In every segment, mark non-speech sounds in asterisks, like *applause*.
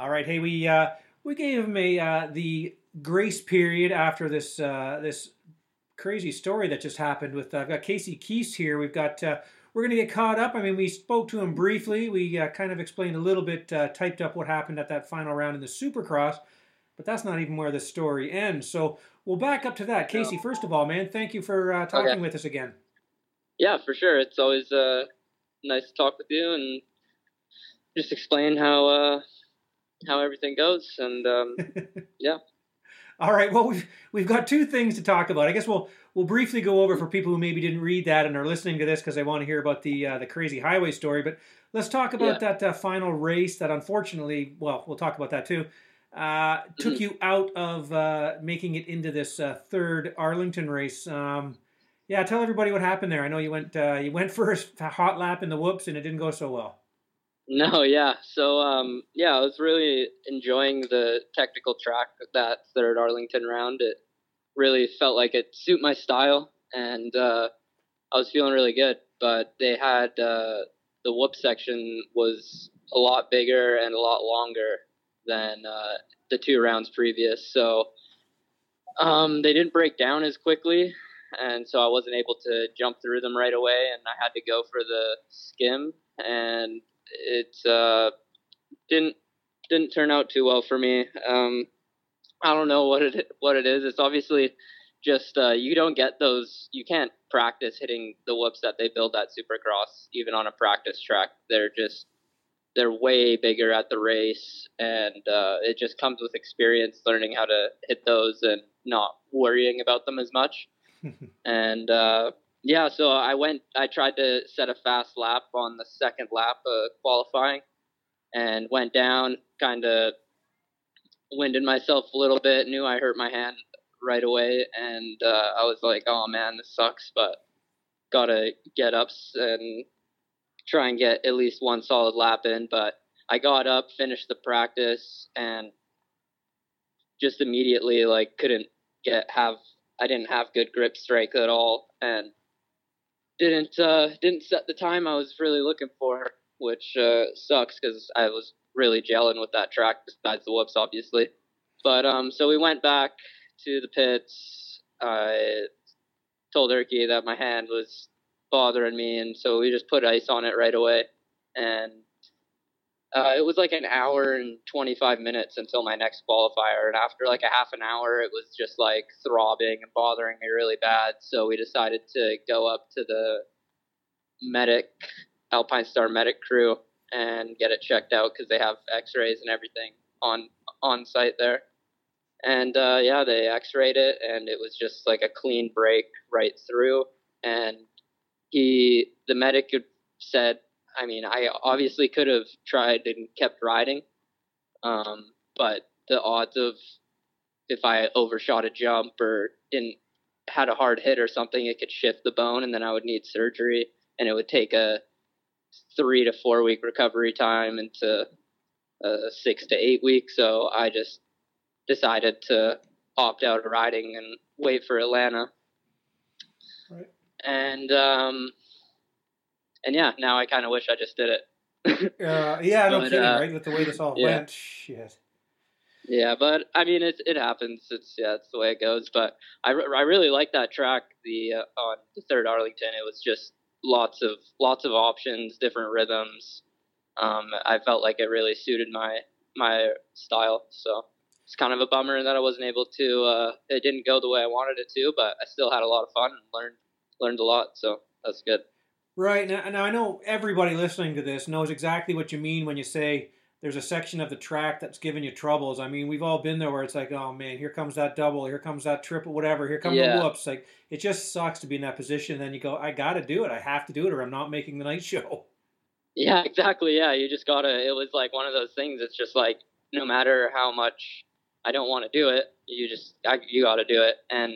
All right. Hey, we uh, we gave him a uh, the grace period after this uh, this crazy story that just happened with. Uh, I've got Casey Keast here. We've got. Uh, we're going to get caught up. I mean, we spoke to him briefly. We uh, kind of explained a little bit, uh, typed up what happened at that final round in the Supercross, but that's not even where the story ends. So we'll back up to that. Casey, first of all, man, thank you for uh, talking Okay. with us again. Yeah, for sure. It's always uh, nice to talk with you and just explain how uh, how everything goes. And um, *laughs* yeah. All right. Well, we've we've got two things to talk about. I guess we'll we'll briefly go over for people who maybe didn't read that and are listening to this because they want to hear about the uh, the crazy highway story. But let's talk about that uh, final race that unfortunately, well, we'll talk about that too. Uh, took Mm-hmm. you out of uh, making it into this uh, third Arlington race. Um, yeah, tell everybody what happened there. I know you went uh, you went *laughs* first, a hot lap in the whoops, and it didn't go so well. No, yeah. So, um, yeah, I was really enjoying the technical track that third Arlington round. It really felt like it suit my style, and uh, I was feeling really good. But they had uh, the whoop section was a lot bigger and a lot longer than uh, the two rounds previous, so um, they didn't break down as quickly, and so I wasn't able to jump through them right away, and I had to go for the skim and it uh, didn't didn't turn out too well for me. Um, I don't know what it what it is. It's obviously just uh, you don't get those. You can't practice hitting the whoops that they build at Supercross, even on a practice track. They're just they're way bigger at the race, and uh, it just comes with experience, learning how to hit those and not worrying about them as much. *laughs* and uh, yeah, so I went. I tried to set a fast lap on the second lap of qualifying, and went down. Kind of winded myself a little bit. Knew I hurt my hand right away, and uh, I was like, "Oh man, this sucks." But gotta get up and try and get at least one solid lap in. But I got up, finished the practice, and just immediately like couldn't get have. I didn't have good grip strength at all, and didn't uh, didn't set the time I was really looking for, which uh, sucks because I was really gelling with that track. Besides the whoops, obviously, but um, so we went back to the pits. I told Erky that my hand was bothering me, and so we just put ice on it right away, and uh, it was like an hour and 25 minutes until my next qualifier. And after like a half an hour, it was just like throbbing and bothering me really bad. So we decided to go up to the medic, Alpine Star medic crew and get it checked out because they have x rays and everything on, on site there. And uh, yeah, they x rayed it and it was just like a clean break right through. And he, the medic said, I mean, I obviously could have tried and kept riding, um, but the odds of if I overshot a jump or in had a hard hit or something, it could shift the bone, and then I would need surgery, and it would take a three to four week recovery time into uh, six to eight weeks. So I just decided to opt out of riding and wait for Atlanta. Right. And um, and yeah, now I kind of wish I just did it. *laughs* Uh, yeah, no But, kidding, uh, right? With the way this all yeah. went, shit. Yeah, but I mean, it it happens. It's yeah, it's the way it goes. But I, I really like that track. The uh, on the third Arlington, it was just lots of lots of options, different rhythms. Um, I felt like it really suited my my style. So it's kind of a bummer that I wasn't able to. Uh, it didn't go the way I wanted it to, but I still had a lot of fun and learned learned a lot. So that's good. Right now, now I know everybody listening to this knows exactly what you mean when you say there's a section of the track that's giving you troubles. I mean, we've all been there where it's like, oh man, here comes that double, here comes that triple, whatever, here come Yeah. the whoops. Like it just sucks to be in that position. And then you go, I got to do it, I have to do it, or I'm not making the night *laughs* show. Yeah, exactly. Yeah, you just gotta. It was like one of those things. It's just like no matter how much I don't want to do it, you just I, you got to do it. And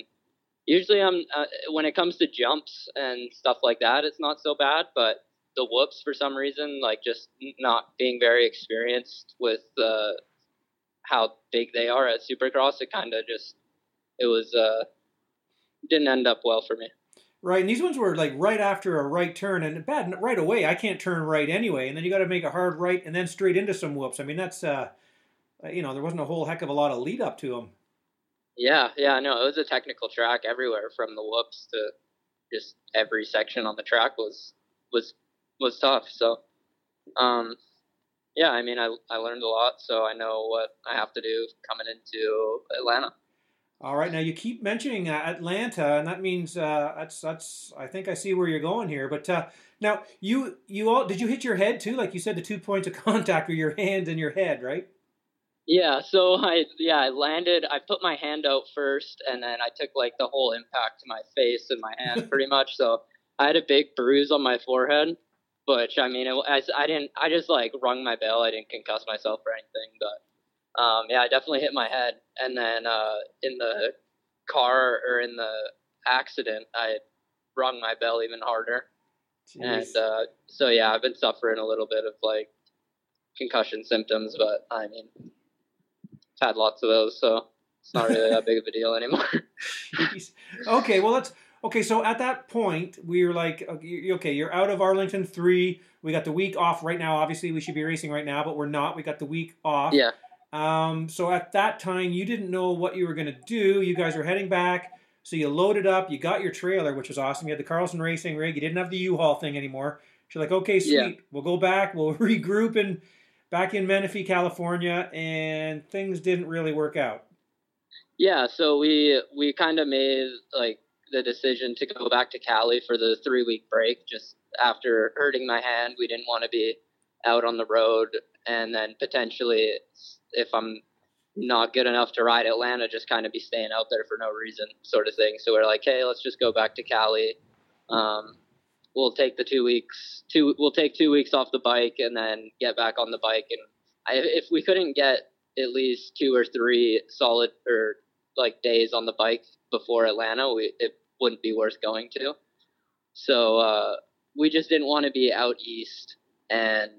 usually, I'm uh, when it comes to jumps and stuff like that, it's not so bad. But the whoops, for some reason, like just not being very experienced with uh, how big they are at Supercross, it kind of just it was uh didn't end up well for me. Right, and these ones were like right after a right turn, and bad right away. I can't turn right anyway, and then you got to make a hard right and then straight into some whoops. I mean, that's uh, uh, you know, there wasn't a whole heck of a lot of lead up to them. Yeah, yeah, no, it was a technical track everywhere from the whoops to just every section on the track was was was tough. So, um, yeah, I mean, I I learned a lot, so I know what I have to do coming into Atlanta. All right, now you keep mentioning uh, Atlanta, and that means uh, that's that's. I think I see where you're going here. But uh, now you you all did you hit your head too? Like you said, the two points of *laughs* contact were your hands and your head, right? Yeah. So I yeah I landed. I put my hand out first, and then I took like the whole impact to my face and my hand, *laughs* pretty much. So I had a big bruise on my forehead, which I mean, it, I, I didn't. I just like rung my bell. I didn't concuss myself or anything, but um, yeah, I definitely hit my head. And then uh, in the car or in the accident, I rung my bell even harder. Jeez. And uh, so yeah, I've been suffering a little bit of like concussion symptoms, but I mean, had lots of those, so it's not really that big of a deal *laughs* anymore. okay, well let's. Okay, so at that point, we were like, okay, you're out of Arlington three. We got the week off right now. Obviously, we should be racing right now, but we're not. We got the week off. Yeah. Um, so at that time, you didn't know what you were going to do. You guys were heading back. So you loaded up. You got your trailer, which was awesome. You had the Carlson Racing rig. You didn't have the U-Haul thing anymore. So you're like, okay, sweet. Yeah. We'll go back. We'll *laughs* regroup and back in Menifee, California, and things didn't really work out. Yeah, so we we kind of made like the decision to go back to Cali for the three week break. Just after hurting my hand, we didn't want to be out on the road and then potentially if I'm not good enough to ride Atlanta, just kind of be staying out there for no reason, sort of thing. So we're like, hey, let's just go back to Cali. Um, we'll take the two weeks, two, we'll take two weeks off the bike and then get back on the bike. And I, if we couldn't get at least two or three solid or like days on the bike before Atlanta, we, it wouldn't be worth going to. So uh, we just didn't want to be out east and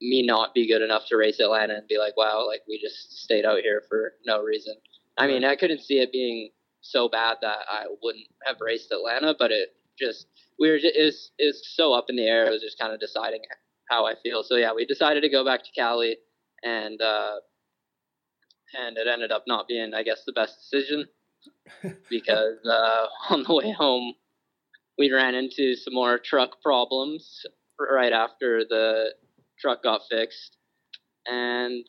me not be good enough to race Atlanta and be like, wow, like we just stayed out here for no reason. I mean, I couldn't see it being so bad that I wouldn't have raced Atlanta, but it just we were just, is is so up in the air. It was just kind of deciding how I feel. So yeah, we decided to go back to Cali, and uh, and it ended up not being, I guess, the best decision *laughs* because uh, on the way home we ran into some more truck problems right after the truck got fixed, and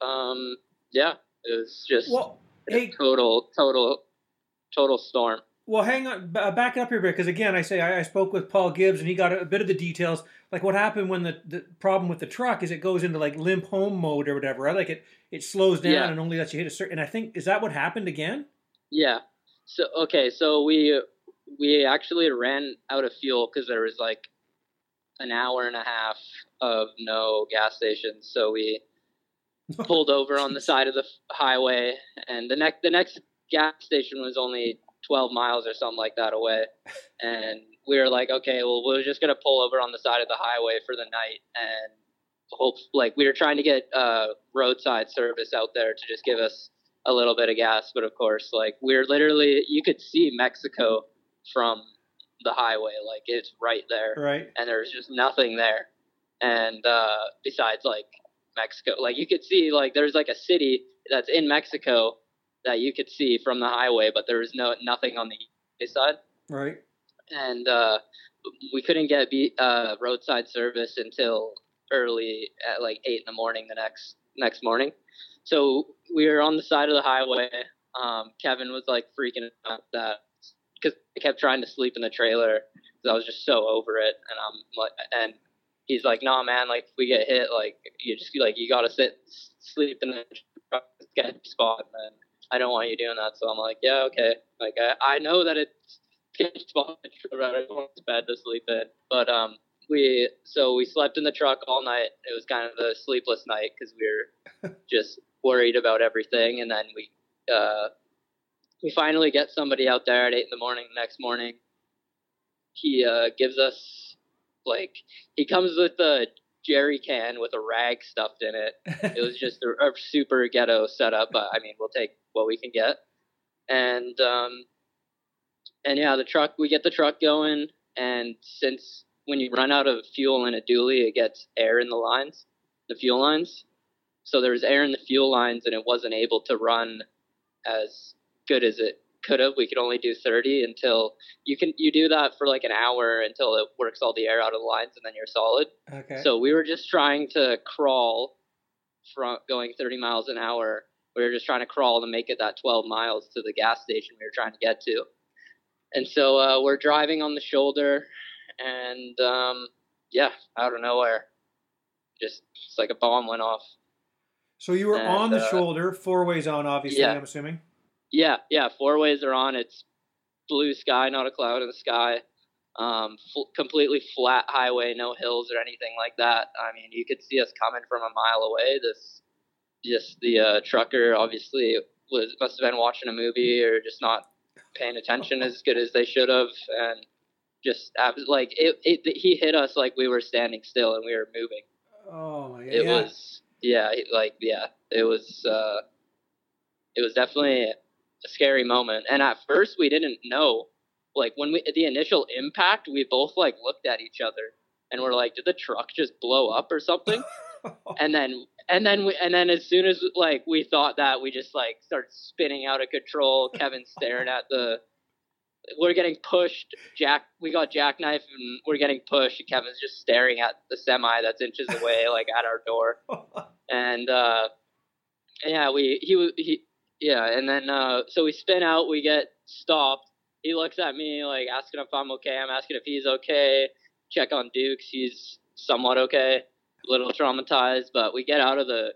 um, yeah, it was just well, hey, total, total, total storm. Well, hang on, uh, back up here, because again, I say I, I, spoke with Paul Gibbs, and he got a, a, bit of the details. Like what happened when the, the problem with the truck is it goes into like limp home mode or whatever. Right? Like it it slows down yeah. and only lets you hit a certain. And I think is that what happened again? Yeah. So okay, so we we actually ran out of fuel because there was like an hour and a half of no gas stations. So we *laughs* pulled over on the side of the highway, and the next the next gas station was only 12 miles or something like that away. And we were like, okay, well, we're just gonna pull over on the side of the highway for the night and hope. Like we were trying to get uh, roadside service out there to just give us a little bit of gas, but of course, like we're literally, you could see Mexico from the highway. Like it's right there. Right. And there's just nothing there. And uh, besides like Mexico, like you could see like there's like a city that's in Mexico that you could see from the highway, but there was no nothing on the east side. Right. And uh, we couldn't get be, uh, roadside service until early at like eight in the morning the next next morning. So we were on the side of the highway. Um, Kevin was like freaking out that because I kept trying to sleep in the trailer because I was just so over it, and I'm like, and he's like, "Nah, man, like if we get hit, like you just like you gotta sit sleep in the get spot, and then I don't want you doing that." So I'm like, "Yeah, okay." Like I, I know that it's sketchy spot, I don't want to bed to sleep in, but um, we so we slept in the truck all night. It was kind of a sleepless night because we were *laughs* just worried about everything, and then we uh we finally get somebody out there at eight in the morning the next morning. He uh, gives us like he comes with a jerry can with a rag stuffed in it. it was *laughs* just a, a, super ghetto setup, but I mean we'll take what we can get. And um, and yeah, the truck we get the truck going, and since when you run out of fuel in a dually, it gets air in the lines, the fuel lines. so there was air in the fuel lines, and it wasn't able to run as good as it could have. We could only do 30 until you can you do that for like an hour until it works all the air out of the lines, and then you're solid. Okay. So we were just trying to crawl from going 30 miles an hour. We were just trying to crawl to make it that 12 miles to the gas station we were trying to get to. And so uh, we're driving on the shoulder, and um, yeah, out of nowhere, just it's like a bomb went off. so you were and, on the uh, shoulder, four ways on, obviously. yeah. I'm assuming. Yeah, yeah, four ways are on. It's blue sky, not a cloud in the sky. Um, f- completely flat highway, no hills or anything like that. I mean, you could see us coming from a mile away. This, just the uh, trucker obviously was must have been watching a movie or just not paying attention as good as they should have, and just like it, it. He hit us like we were standing still and we were moving. Oh my god. It yeah. was yeah, like yeah, it was uh it was definitely a scary moment. And at first we didn't know. Like when we the initial impact, we both like looked at each other and we're like, did the truck just blow up or something? *laughs* and then and then we and then as soon as like we thought that we just like started spinning out of control kevin staring at the we're getting pushed jack we got jackknife and we're getting pushed and kevin's just staring at the semi that's inches away *laughs* like at our door. And uh yeah we he wa- he yeah and then uh so we spin out we get stopped. He looks at me like asking if i'm okay i'm asking if he's okay. Check on dukes he's somewhat okay a little traumatized but we get out of the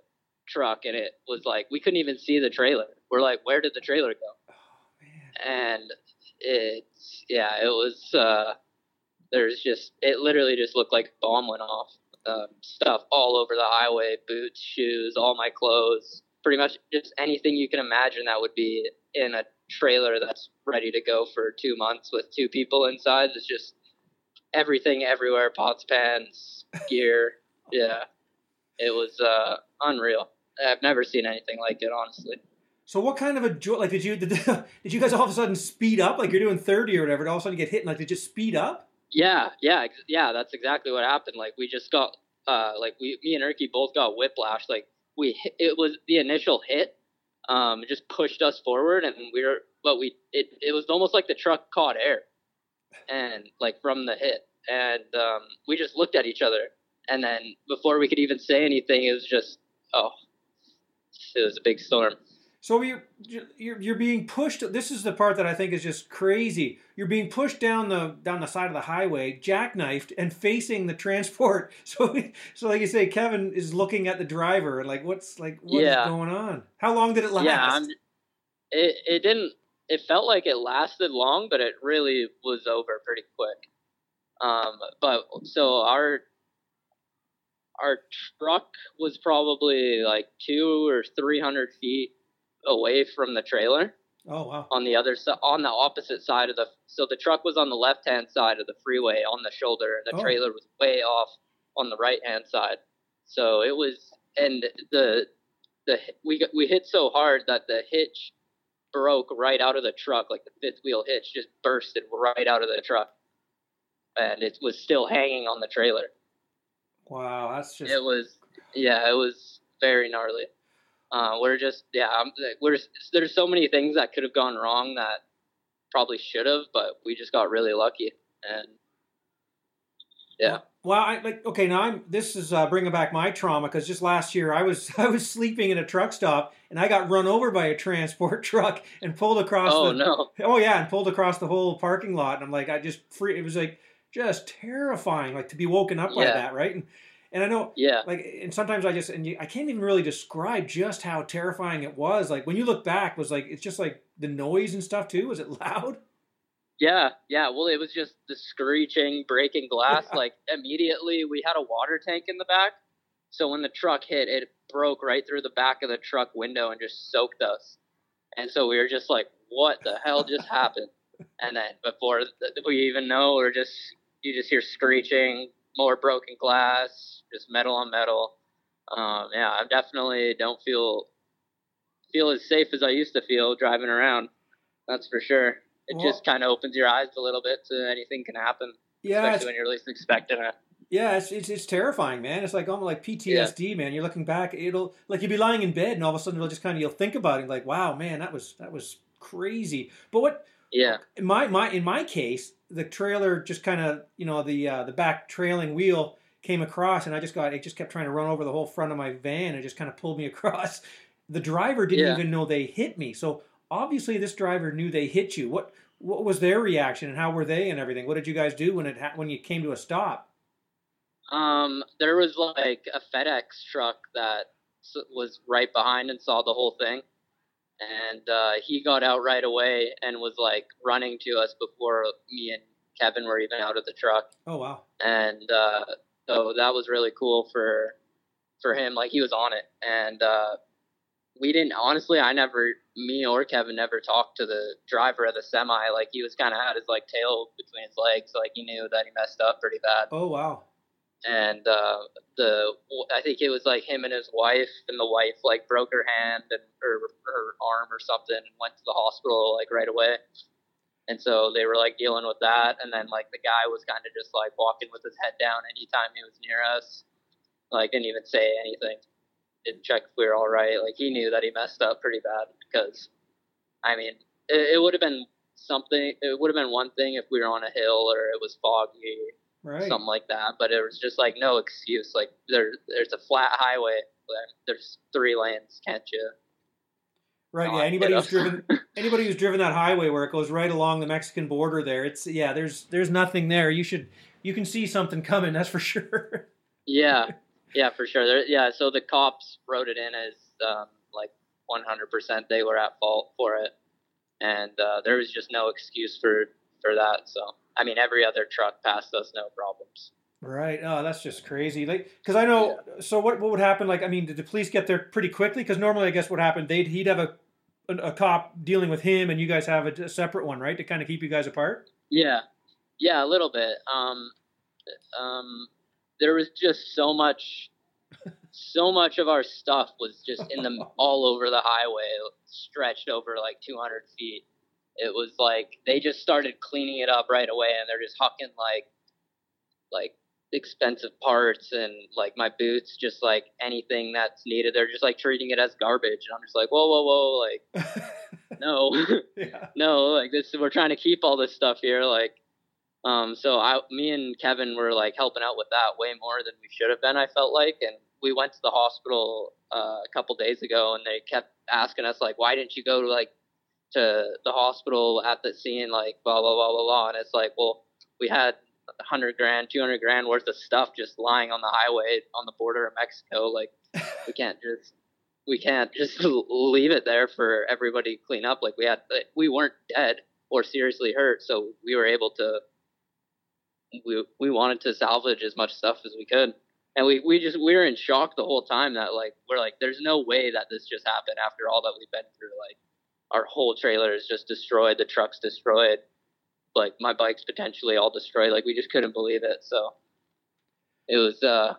truck and it was like we couldn't even see the trailer. We're like where did the trailer go? Man. and it's yeah it was uh there's just it literally just looked like a bomb went off um, stuff all over the highway boots shoes all my clothes pretty much just anything you can imagine that would be in a trailer that's ready to go for two months with two people inside. It's just everything everywhere pots pans gear yeah it was uh unreal i've never seen anything like it honestly So what kind of a joy? Like, did you *laughs* did, did you guys all of a sudden speed up? Like you're doing thirty or whatever, and all of a sudden you get hit, and like did you just speed up? Yeah, yeah, ex- yeah. That's exactly what happened. Like we just got, uh, like we, me and Erky both got whiplash. Like we, hit, it was the initial hit, um, it just pushed us forward, and we were, but we, it, it was almost like the truck caught air, and like from the hit, and um, we just looked at each other, and then before we could even say anything, it was just, oh, it was a big storm. So you're you're you're being pushed. This is the part that I think is just crazy. You're being pushed down the down the side of the highway, jackknifed, and facing the transport. *laughs* So so like you say, Kevin is looking at the driver and like, what's like what's Yeah. going on? How long did it last? Yeah, I'm, it it didn't. It felt like it lasted long, but it really was over pretty quick. Um, but so our our truck was probably like two or three hundred feet away from the trailer oh wow. on the other side, on the opposite side of the. So the truck was on the left hand side of the freeway on the shoulder, and the Oh. trailer was way off on the right hand side. So it was, and the the we got, we hit so hard that the hitch broke right out of the truck, like the fifth wheel hitch just bursted right out of the truck, and it was still hanging on the trailer. Wow, that's just It was, yeah, it was very gnarly. Uh, we're just, yeah, I'm, we're there's so many things that could have gone wrong that probably should have, but we just got really lucky. And yeah, Well, I like okay. Now I'm. This is uh, bringing back my trauma because just last year I was *laughs* I was sleeping in a truck stop and I got run over by a transport *laughs* truck and pulled across. oh the, no, Oh yeah, and pulled across the whole parking lot, and I'm like, I just free. It was like just terrifying, like to be woken up by Yeah. that, right? And and I know, yeah, like, and sometimes I just and you, I can't even really describe just how terrifying it was. Like when you look back, was like it's just like the noise and stuff too. Was it loud? yeah, yeah. Well, it was just the screeching, breaking glass. Yeah. Like immediately, we had a water tank in the back, so when the truck hit, it broke right through the back of the truck window and just soaked us. And so we were just like, "What the hell just happened?" And then before we even know, we're just you just hear screeching, more broken glass, just metal on metal. Um, yeah, I definitely don't feel feel as safe as I used to feel driving around. That's for sure. It Well- just kind of opens your eyes a little bit to anything can happen, Yeah, especially when you're least expecting it. Yeah, it's, it's it's terrifying, man. It's like almost like PTSD, man. You're looking back, it'll like you'll be lying in bed, and all of a sudden you'll just kind of you'll think about it, like, wow, man, that was that was crazy. But what? Yeah. In my my in my case, the trailer just kind of you know the uh, the back trailing wheel came across, and I just got it just kept trying to run over the whole front of my van, and just kind of pulled me *laughs* across. The driver didn't Yeah. even know they hit me, so obviously this driver knew they hit you. What what was their reaction, and how were they, and everything? What did you guys do when it ha- when you came to a stop? Um, there was like a FedEx truck that was right behind and saw the whole thing, and uh, he got out right away and was like running to us before me and Kevin were even out of the truck, Oh wow. and uh, so that was really cool for for him. Like he was on it, and uh, we didn't honestly. I never, me or Kevin, never talked to the driver of the semi. Like he was kind of had his like tail between his legs, like he knew that he messed up pretty bad Oh wow. And uh, the I think it was like him and his wife, and the wife like broke her hand and her her arm or something, and went to the hospital like right away. And so they were like dealing with that, and then like the guy was kind of just like walking with his head down anytime he was near us, like didn't even say anything, didn't check if we were all right. Like he knew that he messed up pretty bad because, I mean, it, it would have been something. It would have been one thing if we were on a hill or it was foggy Right. something like that. But it was just like no excuse. Like there, there's a flat highway. There's three lanes. Can't you? Right. Yeah. Anybody who's driven *laughs* anybody who's driven that highway where it goes right along the Mexican border there, it's yeah. There's there's nothing there. You should you can see something coming. That's for *laughs* sure. yeah, yeah, for sure. There, yeah. So the cops wrote it in as um, like 100% they were at fault for it, and uh, there was just no excuse for for that. So I mean, every other truck passed us, no problems. Right. Oh, that's just crazy. Like, because I know. So what what would happen? Like, I mean, did the police get there pretty quickly? Because normally, I guess what happened, they'd he'd have a, a a cop dealing with him, and you guys have a, a separate one, right, to kind of keep you guys apart. Yeah, yeah, a little bit. Um, um, there was just so much, so much of our stuff was just in the *laughs* all over the highway, stretched over like 200 feet. It was like they just started cleaning it up right away, and they're just hucking like, like expensive parts and like my boots, just like anything that's needed. They're just like treating it as garbage, and I'm just like, whoa, whoa, whoa, like *laughs* no. *laughs* yeah. no, like this, we're trying to keep all this stuff here. Like, um, so I, me and Kevin were like helping out with that way more than we should have been. I felt like, and we went to the hospital uh, a couple days ago, and they kept asking us like, why didn't you go to like to the hospital at the scene, like blah blah blah blah blah. And it's like, well, we had a hundred grand, two hundred grand worth of stuff just lying on the highway on the border of Mexico. Like, we *laughs* can't just we can't just *laughs* leave it there for everybody to clean up. Like we had, we weren't dead or seriously hurt, so we were able to. We we wanted to salvage as much stuff as we could, and we we just we were in shock the whole time that like we're like, there's no way that this just happened after all that we've been through. Like our whole trailer is just destroyed, the truck's destroyed, like my bike's potentially all destroyed. Like we just couldn't believe it. So it was, uh,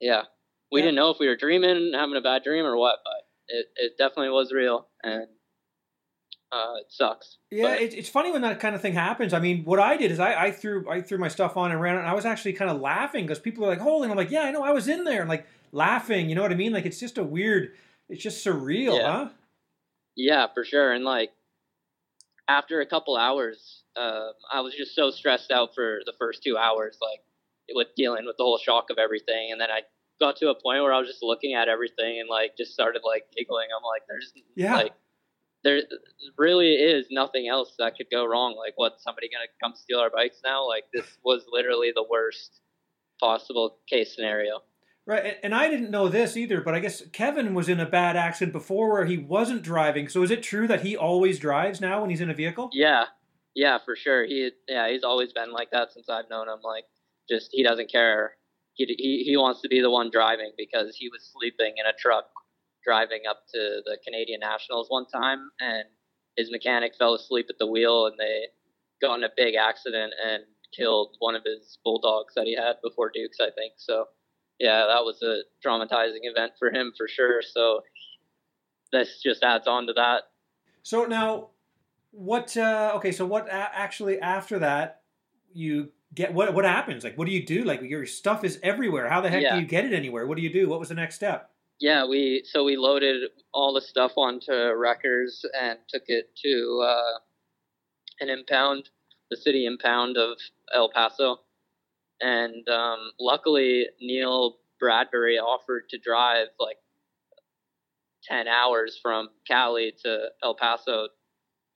yeah, we Yeah. didn't know if we were dreaming, having a bad dream or what, but it, it definitely was real and uh, it sucks. Yeah, But- it, it's funny when that kind of thing happens. I mean, what I did is I, I threw I threw my stuff on and ran, and I was actually kind of laughing because people are like, "Holy!" And I'm like, "Yeah, I know, I was in there," and like laughing. You know what I mean? Like it's just a weird, it's just surreal, Yeah. huh? Yeah, for sure. And like after a couple hours, uh, I was just so stressed out for the first two hours, like with dealing with the whole shock of everything. And then I got to a point where I was just looking at everything and like just started like giggling. I'm like, there's Yeah. like there really is nothing else that could go wrong. Like, what somebody gonna come steal our bikes now? Like, this was literally the worst possible case scenario. Right, and- I didn't know this either, but I guess Kevin was in a bad accident before where he wasn't driving. So is it true that he always drives now when he's in a vehicle? Yeah, yeah, for sure. He, yeah, he's always been like that since I've known him. Like, just he doesn't care. He he he wants to be the one driving because he was sleeping in a truck driving up to the Canadian Nationals one time, and his mechanic fell asleep at the wheel, and they got in a big accident and killed one of his bulldogs that he had before Dukes, I think. So, yeah, that was a traumatizing event for him for sure. So, this just adds on to that. So now, what? Uh, okay, so what? A- actually, after that, you get what what happens? Like, what do you do? Like, your stuff is everywhere. How the heck Yeah. do you get it anywhere? What do you do? What was the next step? Yeah, we so we loaded all the stuff onto wreckers and took it to uh, an impound, the city impound of El Paso, and um, luckily Neil Bradbury offered to drive like ten hours from Cali to El Paso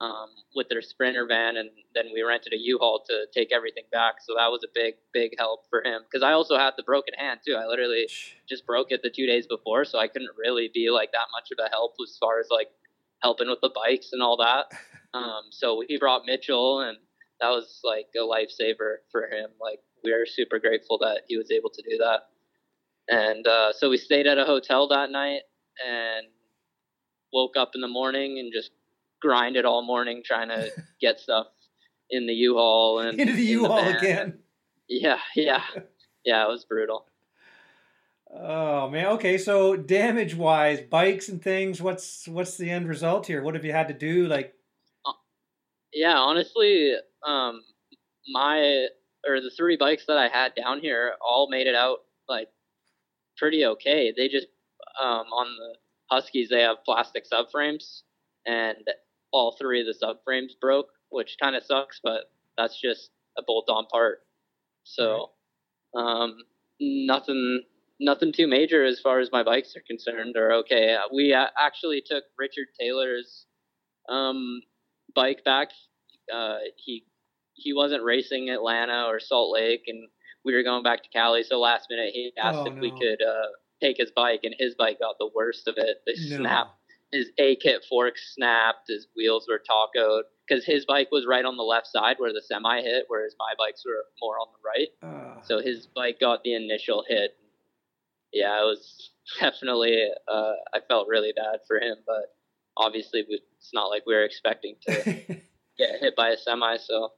um, with their Sprinter van, and then we rented a U-Haul to take everything back. So that was a big, big help for him because I also had the broken hand too. I literally just broke it the two days before, so I couldn't really be like that much of a help as far as like helping with the bikes and all that. *laughs* Um, so he brought Mitchell, and that was like a lifesaver for him. Like we are super grateful that he was able to do that. And uh, so we stayed at a hotel that night and woke up in the morning and just grinded all morning trying to *laughs* get stuff in the U-Haul and Into the U-Haul van. again. Yeah, yeah, *laughs* yeah. It was brutal. Oh man. Okay, so damage wise, bikes and things. What's what's the end result here? What have you had to do? Like, Yeah, honestly, um, my or the three bikes that I had down here all made it out like pretty okay. They just um, on the Huskies they have plastic subframes, and all three of the subframes broke, which kind of sucks, but that's just a bolt-on part. So, um, nothing nothing too major as far as my bikes are concerned. Or okay, we actually took Richard Taylor's um, bike back. Uh, he he wasn't racing Atlanta or Salt Lake, and we were going back to Cali. So last minute, he asked Oh, if we could uh, take his bike, and his bike got the worst of it. They no. snapped his A kit fork snapped. His wheels were tacoed because his bike was right on the left side where the semi hit, whereas my bikes were more on the right. Uh, So his bike got the initial hit. Yeah, it was *laughs* definitely. Uh, I felt really bad for him, but obviously it's not like we were expecting to *laughs* get hit by a semi. So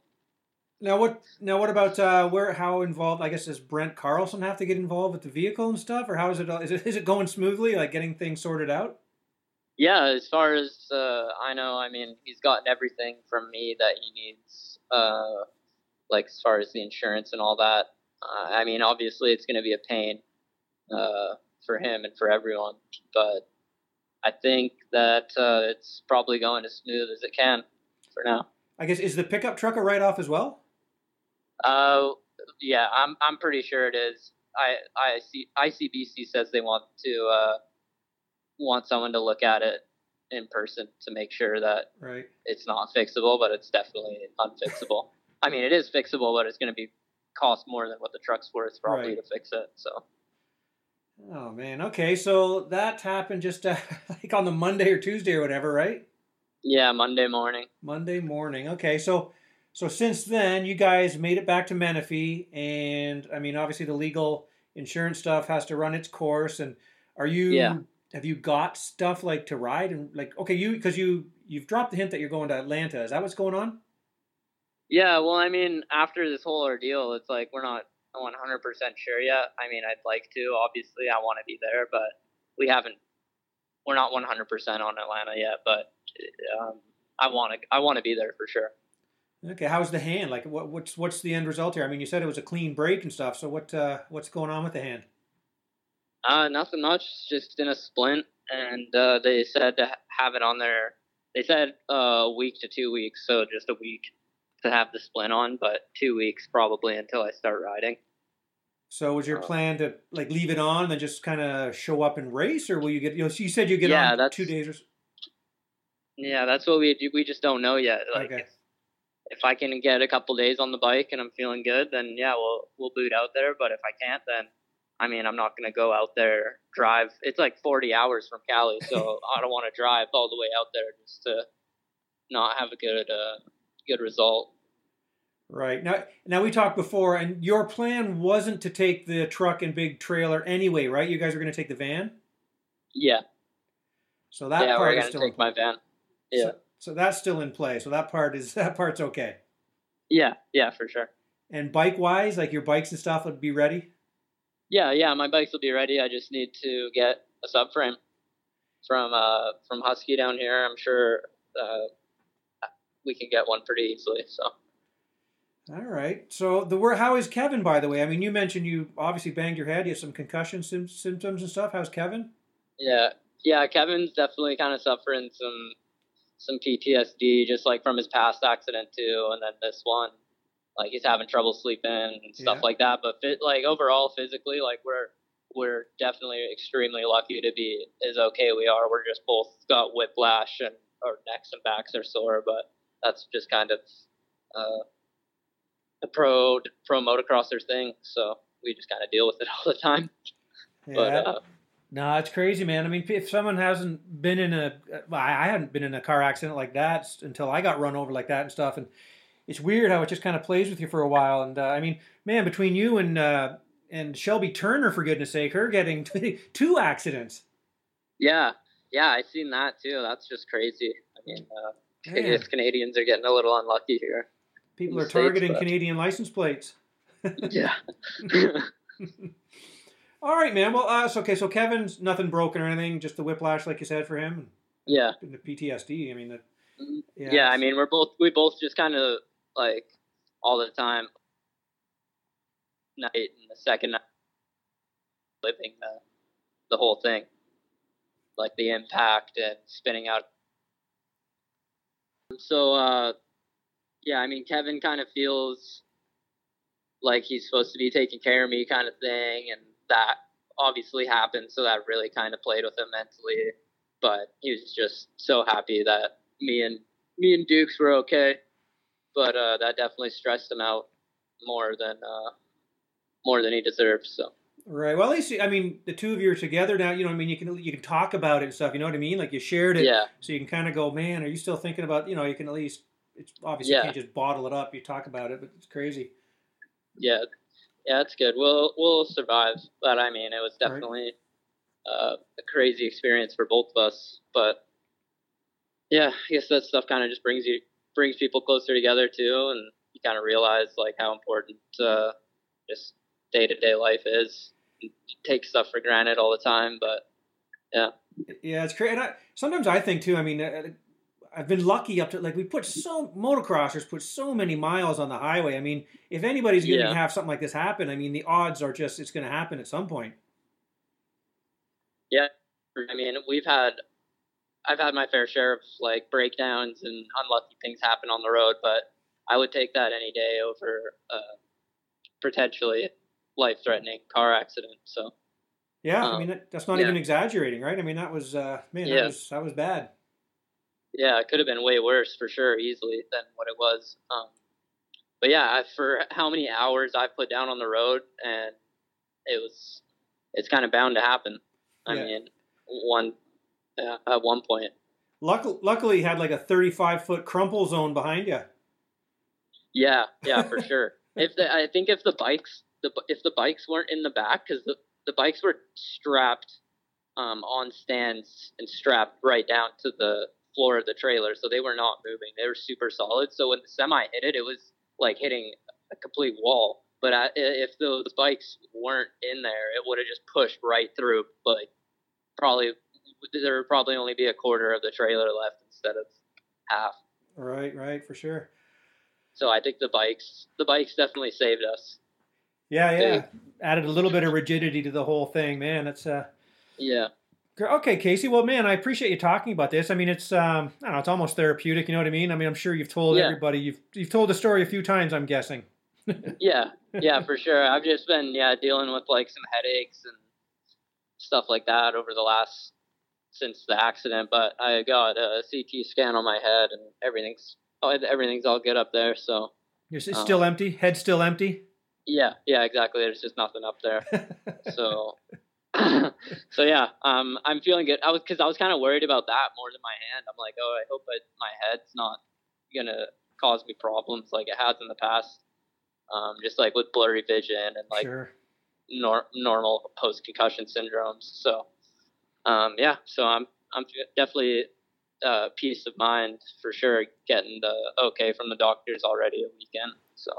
now what? Now what about uh, where? How involved? I guess does Brent Carlson have to get involved with the vehicle and stuff, or how is it? all- Is it is it going smoothly? Like getting things sorted out? yeah, as far as uh, I know, I mean he's gotten everything from me that he needs. Uh, like as far as the insurance and all that. Uh, I mean, obviously it's going to be a pain uh, for him and for everyone, but I think that uh, it's probably going as smooth as it can for now. I guess is the pickup truck a write off as well? Uh, yeah, I'm I'm pretty sure it is. I I see ICBC says they want to uh, want someone to look at it in person to make sure that Right. it's not fixable, but it's definitely unfixable. *laughs* I mean, it is fixable, but it's going to be cost more than what the truck's worth probably Right. to fix it. So Oh man. Okay, so that happened just uh, *laughs* like on the Monday or Tuesday or whatever, right? yeah, Monday morning. Monday morning. Okay, so so since then you guys made it back to Menifee, and I mean obviously the legal insurance stuff has to run its course. And are you? Yeah. Have you got stuff like to ride and like okay you because you you've dropped the hint that you're going to Atlanta. Is that what's going on? Yeah, well, I mean, after this whole ordeal, it's like we're not 100% sure yet. I mean, I'd like to. Obviously, I want to be there, but we haven't. We're not 100% on Atlanta yet, but um, I want to. I want to be there for sure. Okay, how's the hand? Like what what's what's the end result here? I mean you said it was a clean break and stuff. So what uh, what's going on with the hand? Uh, nothing much. Just in a splint, and uh, they said to have it on there. They said uh, a week to two weeks, so just a week to have the splint on, but two weeks probably until I start riding. So was your Uh, plan to like leave it on and then just kind of show up and race, or will you get? You, know, you said you get Yeah, on that's- two days or so. Yeah, that's what we do. We just don't know yet. Like Okay. if, if I can get a couple days on the bike and I'm feeling good, then yeah, we'll we'll boot out there. But if I can't, then I mean, I'm not gonna go out there drive. It's like 40 hours from Cali, so *laughs* I don't want to drive all the way out there just to not have a good uh, good result. Right now, now we talked before, and your plan wasn't to take the truck and big trailer anyway, right? You guys were going to take the van, Yeah, so that yeah, part we're is still. take my van. Yeah, So, so that's still in play. So that part is *laughs* that part's okay. yeah, yeah, for sure. And bike wise, like your bikes and stuff would be ready. Yeah, yeah, my bikes will be ready. I just need to get a subframe from uh from Husky down here. I'm sure uh, we can get one pretty easily. So All right. So the word, how is Kevin? By the way, I mean you mentioned you obviously banged your head. You have some concussion sim- symptoms and stuff. How's Kevin? Yeah, yeah. Kevin's definitely kind of suffering some some PTSD, just like from his past accident too, and then this one. Like he's having trouble sleeping and stuff Yeah. like that. But fit, like overall, physically, like we're we're definitely extremely lucky to be as okay we are. We're just both got whiplash and our necks and backs are sore, but that's just kind of uh, a pro pro motocrosser thing. So we just kind of deal with it *laughs* all the time. But Yeah. uh, No, it's crazy, man. I mean, if someone hasn't been in a, well, I hadn't been in a car accident like that until I got run over like that and stuff, and it's weird how it just kind of plays with you for a while. And uh, I mean, man, between you and uh, and Shelby Turner, for goodness sake, her getting *laughs* two accidents. yeah, yeah, I seen that too. That's just crazy. I mean, uh, I guess Canadians are getting a little unlucky here. people are States, targeting but- Canadian license plates. *laughs* yeah. *laughs* All right, man. Well, uh, so okay, so Kevin's nothing broken or anything, just the whiplash, like you said, for him, yeah. and the PTSD. I mean, the, Mhm. yeah, Yeah, I mean, we're both we both just kind of like all the time night and the second night living the the whole thing, like the impact and spinning out. So, uh, yeah, I mean, Kevin kind of feels like he's supposed to be taking care of me, kind of thing, and that obviously happened. So that really kind of played with him mentally. But he was just so happy that me and me and Dukes were okay, but uh, that definitely stressed him out more than uh, more than he deserves. So Right. Well, at least I mean the two of you are together now. You know, I mean, you can you can talk about it and stuff. You know what I mean? Like you shared it, yeah, so you can kind of go, man, are you still thinking about? You know, you can at least. It's obviously you can't just bottle it up. You talk about it, but it's crazy. yeah, yeah. It's good. We'll we'll survive. But I mean, it was Right. definitely uh, a crazy experience for both of us. But yeah, I guess that stuff kind of just brings you brings people closer together too, and you kind of realize like how important uh, just day to day life is. You take stuff for granted all the time, but Yeah, Yeah, it's crazy. And I, sometimes I think too. I mean, uh, I've been lucky up to like we put so motocrossers put so many miles on the highway. I mean, if anybody's going to Yeah. have something like this happen, I mean, the odds are just it's going to happen at some point. Yeah, I mean, we've had, I've had my fair share of like breakdowns and unlucky things happen on the road, but I would take that any day over uh, potentially life-threatening car accident. So Yeah, I Um, mean that's not yeah. even exaggerating, right? I mean that was uh, man, that Yeah. was that was bad. yeah, it could have been way worse for sure, easily than what it was. Um, but yeah, I- for how many hours I put down on the road, and it was, it's kind of bound to happen. I Yeah. mean, one uh, at one point. Luckily, luckily, you had like a 35 foot crumple zone behind you. Yeah, yeah, for sure. *laughs* If the, I think if the bikes, the if the bikes weren't in the back, because the the bikes were strapped um, on stands and strapped right down to the floor of the trailer, so they were not moving. They were super solid. So when the semi hit it, it was like hitting a complete wall. But I, if those bikes weren't in there, it would have just pushed right through. But probably there would probably only be a quarter of the trailer left instead of half. Right, right, for sure. So I think the bikes, the bikes definitely saved us. Yeah, yeah. Added a little bit of rigidity to the whole thing, man. That's uh. Yeah, Okay, Casey. Well, man, I appreciate you talking about this. I mean, it's um, I don't know, it's almost therapeutic. You know what I mean? I mean, I'm sure you've told Yeah. everybody. You've you've told the story a few times. I'm guessing. *laughs* yeah, yeah, for sure. I've just been yeah dealing with like some headaches and stuff like that over the last since the accident. But I got a CT scan on my head and everything's oh, everything's all good up there. So it's Uh, still empty. Head still empty. Yeah, yeah, exactly. There's just nothing up there. *laughs* So. *clears throat* so yeah, um, I'm feeling good. I was because I was kind of worried about that more than my hand. I'm like, oh, I hope I, my head's not gonna cause me problems like it has in the past. Um, just like with blurry vision and like sure. nor- normal post concussion syndromes. So, um, yeah, so I'm I'm definitely uh, peace of mind for sure. Getting the okay from the doctors already a weekend. So,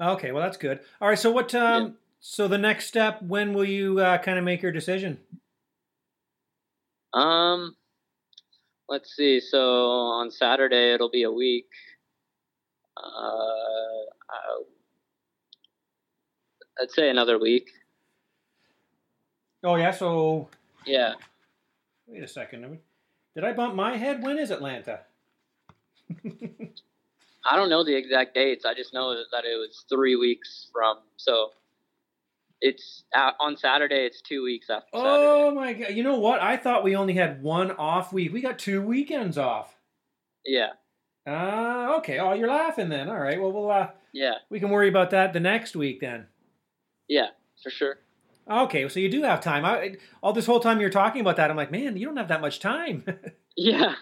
Okay, well that's good. All right, so what? Um, so the next step? When will you uh, kind of make your decision? um, let's see. So on Saturday it'll be a week. Uh, uh, I'd say another week. Oh yeah, so Yeah. wait a second. Did I bump my head? When is Atlanta? *laughs* I don't know the exact dates. I just know that it was three weeks from. So it's uh, on Saturday. It's two weeks after Saturday. Oh my god! You know what? I thought we only had one off week. We got two weekends off. Yeah. Ah, okay. Oh, you're laughing then. All right. Well, we'll uh, Yeah. we can worry about that the next week then. Yeah. For sure. Okay, so you do have time. I, all this whole time you're talking about that, I'm like, man, you don't have that much time. *laughs* Yeah.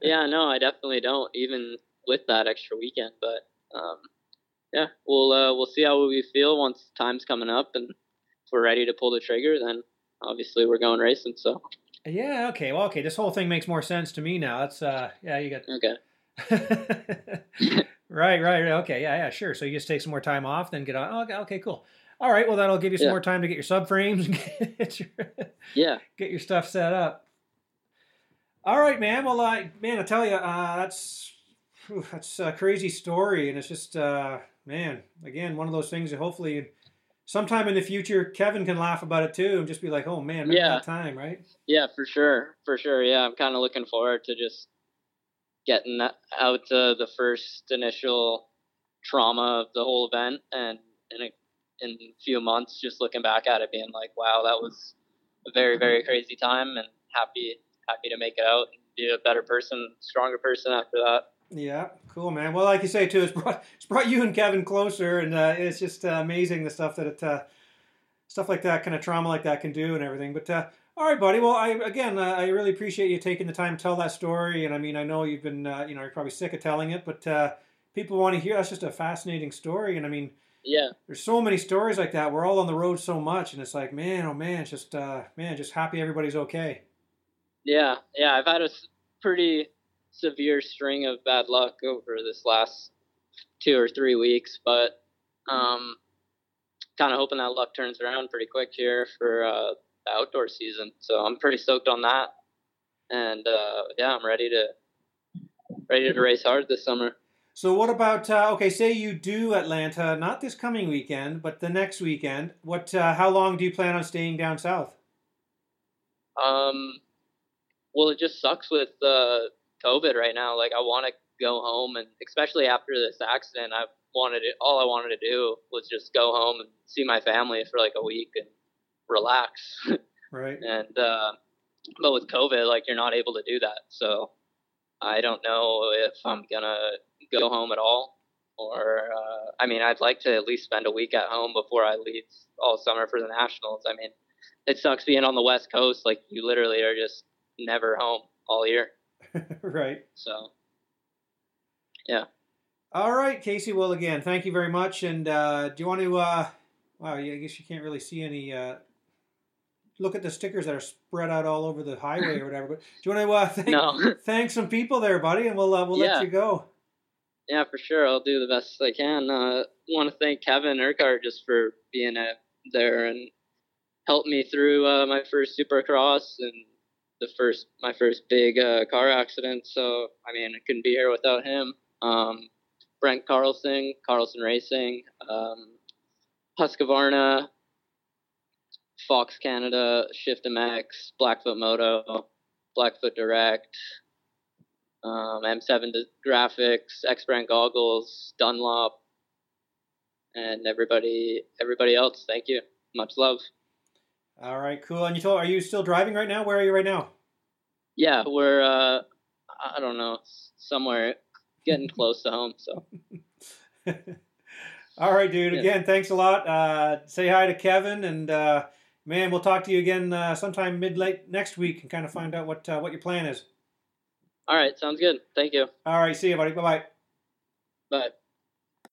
yeah. No, I definitely don't. Even with that extra weekend, but um, yeah, we'll uh, we'll see how we feel once time's coming up, and if we're ready to pull the trigger, then obviously we're going racing. So yeah. Okay. Well, okay. This whole thing makes more sense to me now. That's uh, yeah. You got. okay. *laughs* right. Right. Okay. Yeah. Yeah. Sure. So you just take some more time off, then get on. Okay. Okay. Cool. All right. Well, that'll give you some Yeah. more time to get your subframes and *laughs* get your Yeah. get your stuff set up. All right, man. Well, uh, man, I tell you, uh, that's whew, that's a crazy story, and it's just, uh, man, again, one of those things that hopefully, sometime in the future, Kevin can laugh about it too, and just be like, "Oh man, Yeah. that time, right?" Yeah, for sure, for sure. Yeah, I'm kind of looking forward to just getting out uh, the first initial trauma of the whole event, and in a in a few months, just looking back at it, being like, wow, that was a very very crazy time, and happy happy to make it out and be a better person, stronger person after that. Yeah, cool, man. Well, like you say too, it's brought it's brought you and Kevin closer, and uh, it's just uh, amazing the stuff that it, uh, stuff like that, kind of trauma like that, can do and everything. But uh, all right, buddy. Well, I again, uh, I really appreciate you taking the time to tell that story. And I mean, I know you've been, uh, you know, you're probably sick of telling it, but uh, people want to hear. That's just a fascinating story, and I mean, Yeah, there's so many stories like that. We're all on the road so much, and it's like, man, oh man, it's just, uh, man, just happy everybody's okay. yeah, yeah. I've had a pretty severe string of bad luck over this last two or three weeks, but um, kind of hoping that luck turns around pretty quick here for uh, the outdoor season. So I'm pretty stoked on that, and uh, yeah, I'm ready to ready to race hard this summer. So what about uh, okay? Say you do Atlanta, not this coming weekend, but the next weekend. What? Uh, how long do you plan on staying down south? Um, well, it just sucks with uh, COVID right now. Like, I want to go home, and especially after this accident, I wanted it. All I wanted to do was just go home and see my family for like a week and relax. Right. *laughs* and uh, but with COVID, like, you're not able to do that. So I don't know if I'm gonna go home at all. Or, uh, I mean, I'd like to at least spend a week at home before I leave all summer for the nationals. I mean, it sucks being on the West Coast. Like you literally are just never home all year. *laughs* right. So yeah. All right, Casey. Well, again, thank you very much. And uh, do you want to? Uh, wow, I guess you can't really see any. Uh, look at the stickers that are spread out all over the highway or whatever. But do you want to uh, thank, no, *laughs* thank some people there, buddy, and we'll uh, we'll Yeah. let you go. yeah, for sure. I'll do the best I can. Uh, want to thank Kevin Urquhart just for being uh, there and helped me through uh, my first Supercross and the first my first big uh, car accident. So I mean, I couldn't be here without him. Um, Brent Carlson, Carlson Racing, um, Husqvarna, Fox Canada, Shift MX, Blackfoot Moto, Blackfoot Direct, um, M7 Graphics, X Brand Goggles, Dunlop, and everybody everybody else. Thank you. Much love. All right, cool. And you told, are you still driving right now? Where are you right now? Yeah, we're uh, I don't know somewhere getting *laughs* close to home. So *laughs* All right, dude. Yeah. Again, thanks a lot. Uh, say hi to Kevin, and uh, man, we'll talk to you again uh, sometime mid late next week and kind of find out what uh, what your plan is. all right, sounds good. Thank you. All right, see you, buddy. Bye bye. Bye.